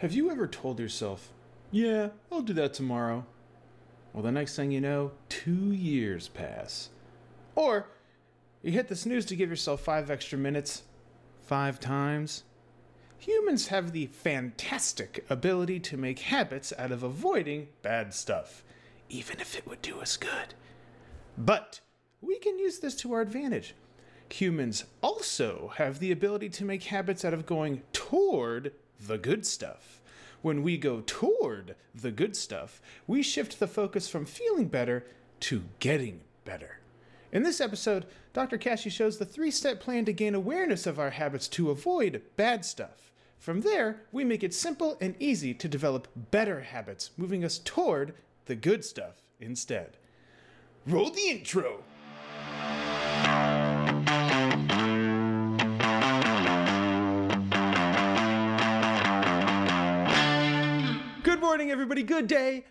Have you ever told yourself, yeah, I'll do that tomorrow? Well, the next thing you know, two years pass. Or you hit the snooze to give yourself five extra minutes, five times. Humans have the fantastic ability to make habits out of avoiding bad stuff, even if it would do us good. But we can use this to our advantage. Humans also have the ability to make habits out of going toward the good stuff. When we go toward the good stuff, we shift the focus from feeling better to getting better. In this episode, Dr. Kashey shows the three step plan to gain awareness of our habits to avoid bad stuff. From there, we make it simple and easy to develop better habits, moving us toward the good stuff instead. Roll the intro! Morning, everybody. Good day.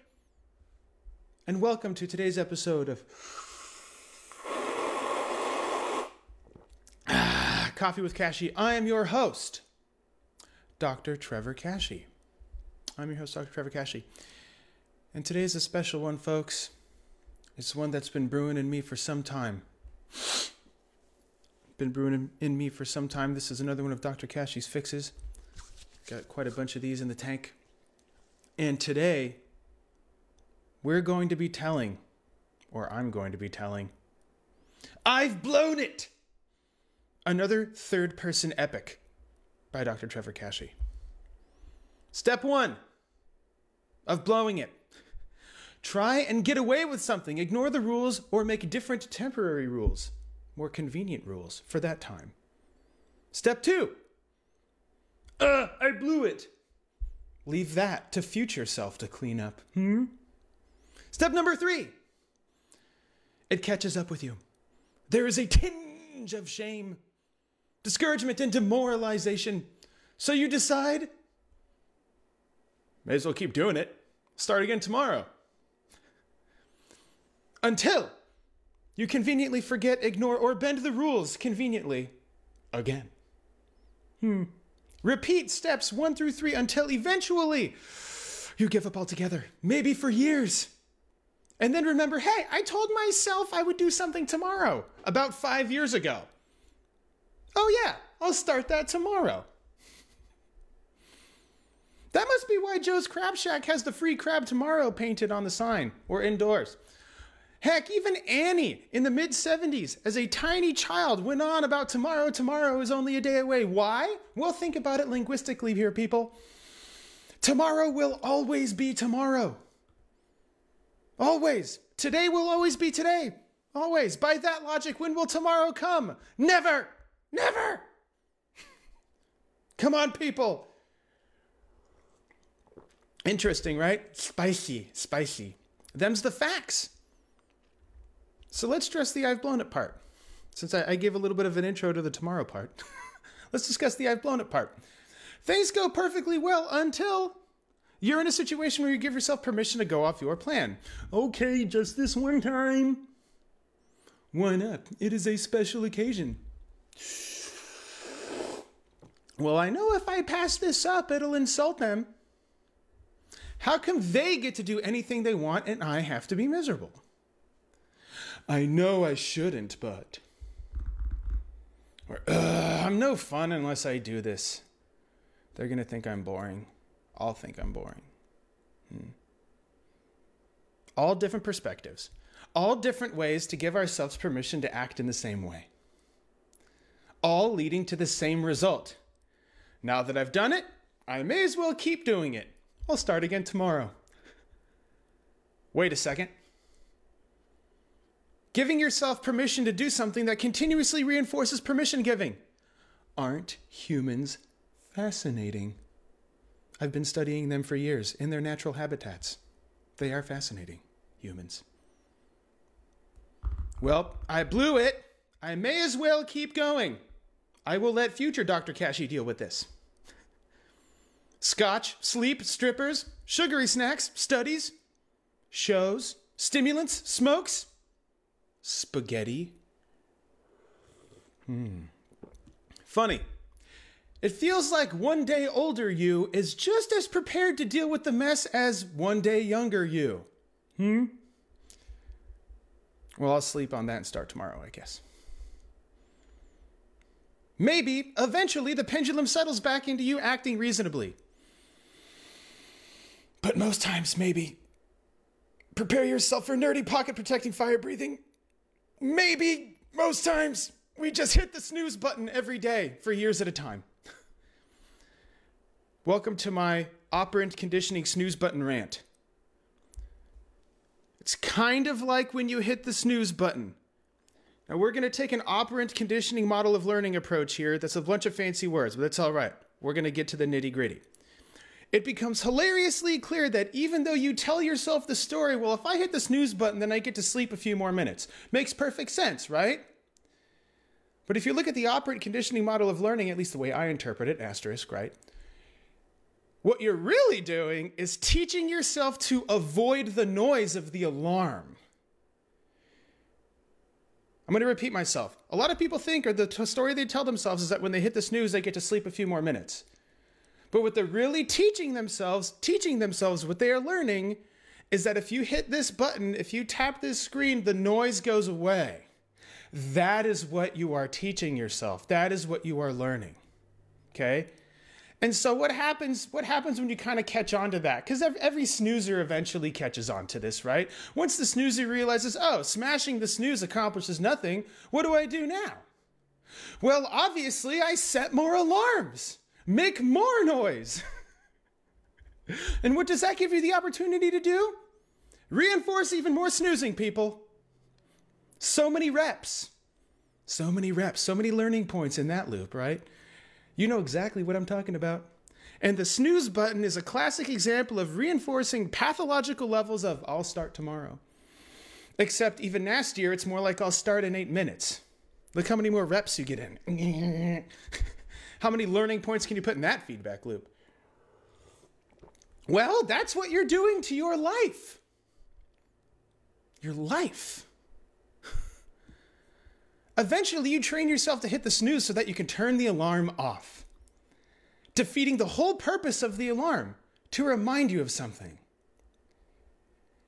And welcome to today's episode of ah, Coffee with Kashey. I am your host, Dr. Trevor Kashey. I'm your host, Dr. Trevor Kashey. And today is a special one, folks. It's one that's been brewing in me for some time. Been brewing in, me for some time. This is another one of Dr. Kashey's fixes. Got quite a bunch of these in the tank. And today, we're going to be telling, or I'm going to be telling, I've blown it! Another third person epic by Dr. Trevor Kashey. Step one of blowing it. Try and get away with something. Ignore the rules or make different temporary rules, more convenient rules for that time. Step two. Uh, I blew it. Leave that to future self to clean up. Hmm? Step number three. It catches up with you. There is a tinge of shame, discouragement, and demoralization. So you decide, may as well keep doing it. Start again tomorrow. Until you conveniently forget, ignore, or bend the rules conveniently again. Hmm. Repeat steps one through three until eventually you give up altogether, maybe for years. And then remember hey, I told myself I would do something tomorrow, about five years ago. Oh, yeah, I'll start that tomorrow. That must be why Joe's Crab Shack has the free crab tomorrow painted on the sign or indoors. Heck, even Annie in the mid 70s, as a tiny child, went on about tomorrow, tomorrow is only a day away. Why? Well, think about it linguistically here, people. Tomorrow will always be tomorrow. Always. Today will always be today. Always. By that logic, when will tomorrow come? Never. Never. come on, people. Interesting, right? Spicy, spicy. Them's the facts. So let's address the I've blown it part. Since I, I gave a little bit of an intro to the tomorrow part, let's discuss the I've blown it part. Things go perfectly well until you're in a situation where you give yourself permission to go off your plan. Okay, just this one time. Why not? It is a special occasion. Well, I know if I pass this up, it'll insult them. How come they get to do anything they want and I have to be miserable? I know I shouldn't, but. Or, I'm no fun unless I do this. They're going to think I'm boring. I'll think I'm boring. Hmm. All different perspectives, all different ways to give ourselves permission to act in the same way, all leading to the same result. Now that I've done it, I may as well keep doing it. I'll start again tomorrow. Wait a second. Giving yourself permission to do something that continuously reinforces permission giving. Aren't humans fascinating? I've been studying them for years in their natural habitats. They are fascinating, humans. Well, I blew it. I may as well keep going. I will let future Dr. Kashey deal with this. Scotch, sleep, strippers, sugary snacks, studies, shows, stimulants, smokes, spaghetti. Hmm. Funny. It feels like one day older you is just as prepared to deal with the mess as one day younger you. Hmm? Well, I'll sleep on that and start tomorrow, I guess. Maybe, eventually, the pendulum settles back into you acting reasonably. But most times, maybe, prepare yourself for nerdy pocket protecting fire breathing. Maybe, most times, we just hit the snooze button every day for years at a time. Welcome to my operant conditioning snooze button rant. It's kind of like when you hit the snooze button. Now, we're going to take an operant conditioning model of learning approach here. That's a bunch of fancy words, but that's all right. We're going to get to the nitty gritty. It becomes hilariously clear that even though you tell yourself the story, well, if I hit the snooze button, then I get to sleep a few more minutes. Makes perfect sense, right? But if you look at the operant conditioning model of learning, at least the way I interpret it, asterisk, right? What you're really doing is teaching yourself to avoid the noise of the alarm. I'm going to repeat myself. A lot of people think, or the story they tell themselves, is that when they hit the snooze, they get to sleep a few more minutes. But what they're really teaching themselves, teaching themselves what they are learning, is that if you hit this button, if you tap this screen, the noise goes away. That is what you are teaching yourself. That is what you are learning. Okay? And so what happens what happens when you kind of catch on to that? Cuz every snoozer eventually catches on to this, right? Once the snoozer realizes, "Oh, smashing the snooze accomplishes nothing. What do I do now?" Well, obviously, I set more alarms. Make more noise. and what does that give you the opportunity to do? Reinforce even more snoozing, people. So many reps. So many reps, so many learning points in that loop, right? You know exactly what I'm talking about. And the snooze button is a classic example of reinforcing pathological levels of I'll start tomorrow. Except even nastier, it's more like I'll start in eight minutes. Look how many more reps you get in. how many learning points can you put in that feedback loop? Well, that's what you're doing to your life. Your life. Eventually, you train yourself to hit the snooze so that you can turn the alarm off, defeating the whole purpose of the alarm to remind you of something.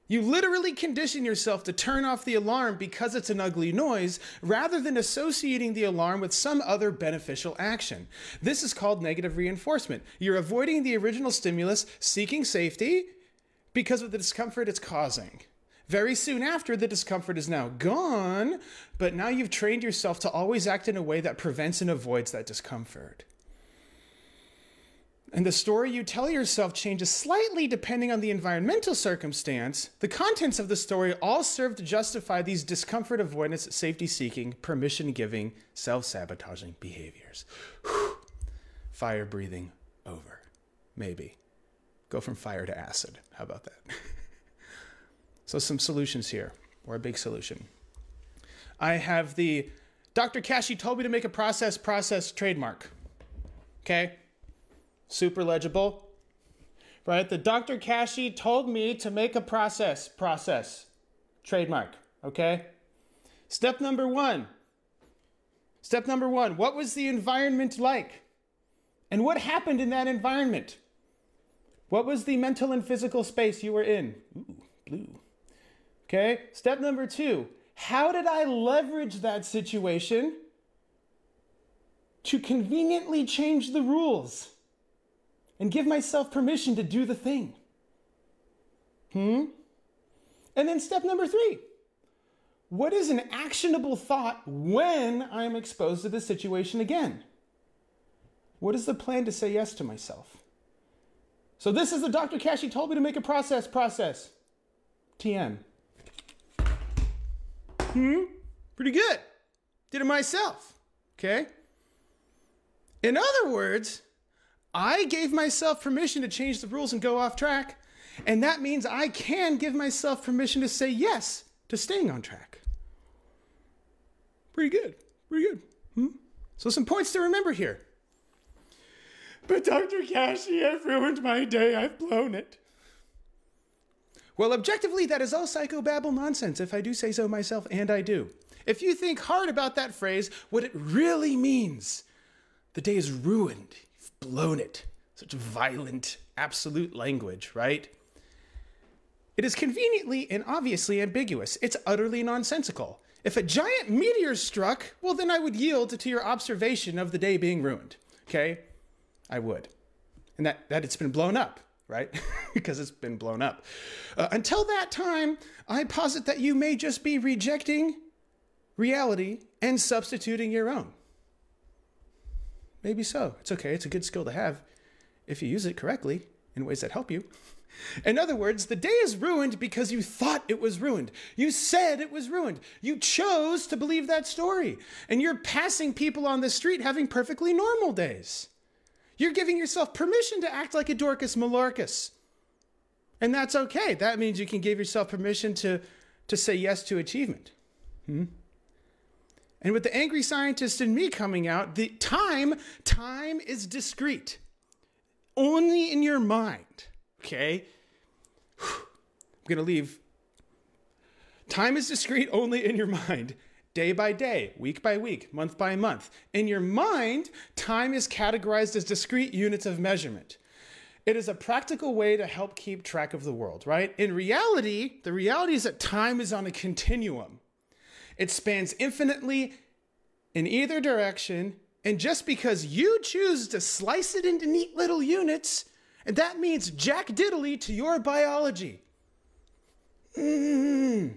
You literally condition yourself to turn off the alarm because it's an ugly noise rather than associating the alarm with some other beneficial action. This is called negative reinforcement. You're avoiding the original stimulus, seeking safety because of the discomfort it's causing. Very soon after, the discomfort is now gone, but now you've trained yourself to always act in a way that prevents and avoids that discomfort. And the story you tell yourself changes slightly depending on the environmental circumstance. The contents of the story all serve to justify these discomfort avoidance, safety seeking, permission giving, self sabotaging behaviors. Whew. Fire breathing over. Maybe. Go from fire to acid. How about that? So, some solutions here, or a big solution. I have the Dr. Kashey told me to make a process process trademark. Okay? Super legible. Right? The Dr. Kashey told me to make a process process trademark. Okay? Step number one. Step number one what was the environment like? And what happened in that environment? What was the mental and physical space you were in? Ooh, blue. Okay, step number two how did I leverage that situation to conveniently change the rules and give myself permission to do the thing? Hmm? And then step number three what is an actionable thought when I'm exposed to the situation again? What is the plan to say yes to myself? So, this is the Dr. Kashey told me to make a process process. TM. Hmm? Pretty good. Did it myself. Okay? In other words, I gave myself permission to change the rules and go off track. And that means I can give myself permission to say yes to staying on track. Pretty good. Pretty good. Hmm? So, some points to remember here. But Dr. Kashey, I've ruined my day. I've blown it. Well, objectively, that is all psychobabble nonsense, if I do say so myself, and I do. If you think hard about that phrase, what it really means, the day is ruined. Blown it. Such violent, absolute language, right? It is conveniently and obviously ambiguous. It's utterly nonsensical. If a giant meteor struck, well, then I would yield to your observation of the day being ruined. Okay? I would. And that, that it's been blown up, right? because it's been blown up. Uh, until that time, I posit that you may just be rejecting reality and substituting your own. Maybe so. It's okay. It's a good skill to have if you use it correctly in ways that help you. In other words, the day is ruined because you thought it was ruined. You said it was ruined. You chose to believe that story. And you're passing people on the street having perfectly normal days. You're giving yourself permission to act like a Dorcas Malarcus. And that's okay. That means you can give yourself permission to, to say yes to achievement. Hmm? And with the angry scientist and me coming out, the time, time is discrete. Only in your mind. Okay? I'm going to leave. Time is discrete only in your mind, day by day, week by week, month by month. In your mind, time is categorized as discrete units of measurement. It is a practical way to help keep track of the world, right? In reality, the reality is that time is on a continuum. It spans infinitely in either direction, and just because you choose to slice it into neat little units, and that means jack diddly to your biology. Mm.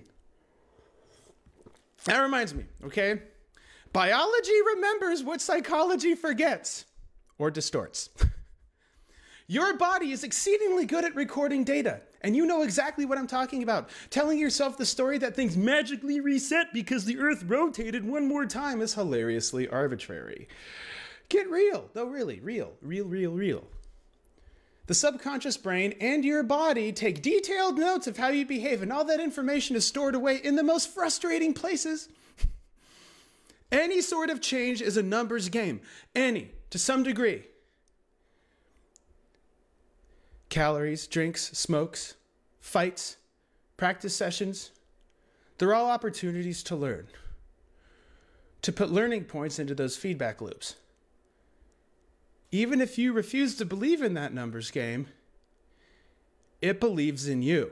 That reminds me, okay? Biology remembers what psychology forgets or distorts. Your body is exceedingly good at recording data, and you know exactly what I'm talking about. Telling yourself the story that things magically reset because the Earth rotated one more time is hilariously arbitrary. Get real, though, really, real, real, real, real. The subconscious brain and your body take detailed notes of how you behave, and all that information is stored away in the most frustrating places. Any sort of change is a numbers game. Any, to some degree. Calories, drinks, smokes, fights, practice sessions, they're all opportunities to learn, to put learning points into those feedback loops even if you refuse to believe in that numbers game, it believes in you.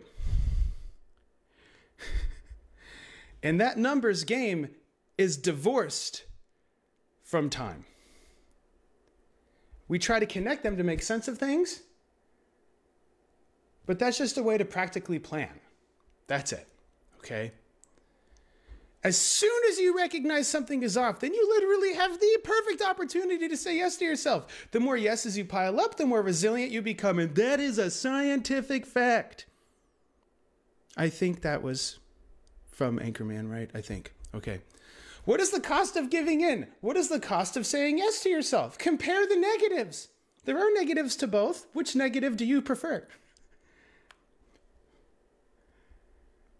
and that numbers game is divorced from time. We try to connect them to make sense of things, but that's just a way to practically plan. That's it. Okay? As soon as you recognize something is off, then you literally have the perfect opportunity to say yes to yourself. The more yeses you pile up, the more resilient you become. And that is a scientific fact. I think that was from Anchorman, right? I think. Okay. What is the cost of giving in? What is the cost of saying yes to yourself? Compare the negatives. There are negatives to both. Which negative do you prefer?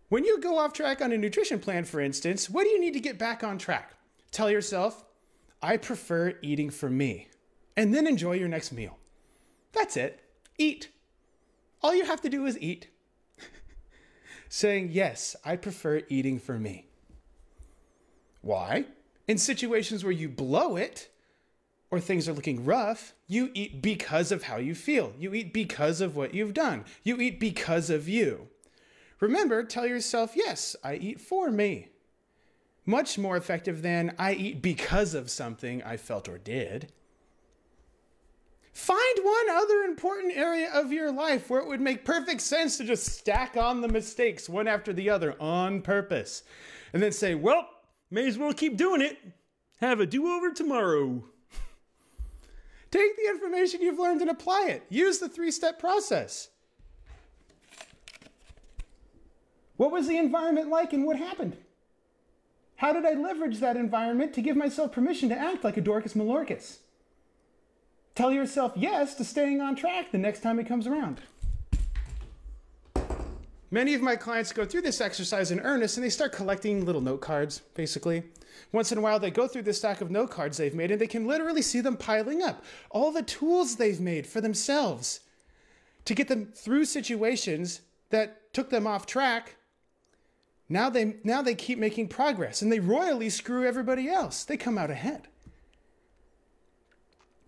When you go off track on a nutrition plan, for instance, what do you need to get back on track? Tell yourself, I prefer eating for me, and then enjoy your next meal. That's it. Eat. All you have to do is eat. Saying, yes, I prefer eating for me. Why? In situations where you blow it, or things are looking rough, you eat because of how you feel. You eat because of what you've done. You eat because of you. Remember, tell yourself, yes, I eat for me. Much more effective than I eat because of something I felt or did. Find one other important area of your life where it would make perfect sense to just stack on the mistakes one after the other on purpose. And then say, well, may as well keep doing it. Have a do over tomorrow. Take the information you've learned and apply it. Use the three step process. What was the environment like and what happened? How did I leverage that environment to give myself permission to act like a Dorcas Malarcus? Tell yourself yes to staying on track the next time it comes around. Many of my clients go through this exercise in earnest and they start collecting little note cards, basically. Once in a while, they go through the stack of note cards they've made and they can literally see them piling up. All the tools they've made for themselves to get them through situations that took them off track now they now they keep making progress and they royally screw everybody else. They come out ahead.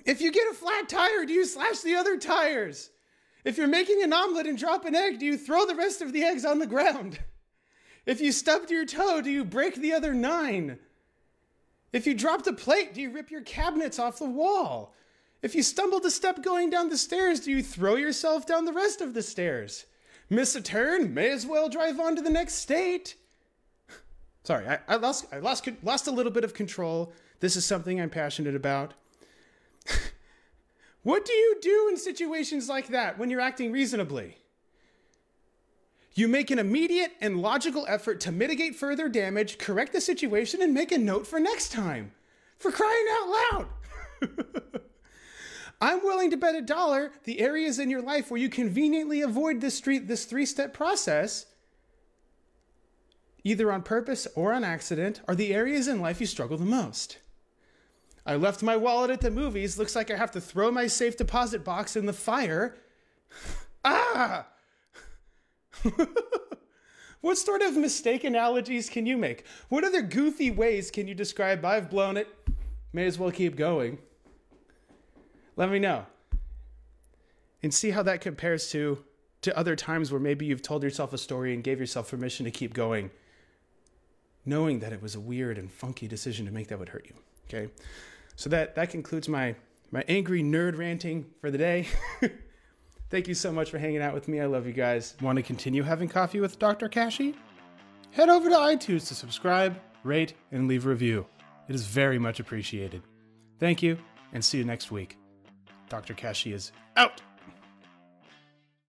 If you get a flat tire, do you slash the other tires? If you're making an omelet and drop an egg, do you throw the rest of the eggs on the ground? If you stubbed your toe, do you break the other nine? If you dropped a plate, do you rip your cabinets off the wall? If you stumbled a step going down the stairs, do you throw yourself down the rest of the stairs? Miss a turn, may as well drive on to the next state. Sorry, I, I lost I lost lost a little bit of control. This is something I'm passionate about. what do you do in situations like that when you're acting reasonably? You make an immediate and logical effort to mitigate further damage, correct the situation, and make a note for next time. For crying out loud! I'm willing to bet a dollar the areas in your life where you conveniently avoid this, street, this three step process, either on purpose or on accident, are the areas in life you struggle the most. I left my wallet at the movies. Looks like I have to throw my safe deposit box in the fire. ah! what sort of mistake analogies can you make? What other goofy ways can you describe I've blown it? May as well keep going. Let me know. And see how that compares to to other times where maybe you've told yourself a story and gave yourself permission to keep going, knowing that it was a weird and funky decision to make that would hurt you. Okay? So that that concludes my my angry nerd ranting for the day. Thank you so much for hanging out with me. I love you guys. Want to continue having coffee with Dr. Kashey? Head over to iTunes to subscribe, rate, and leave a review. It is very much appreciated. Thank you, and see you next week. Dr. Kashey is out.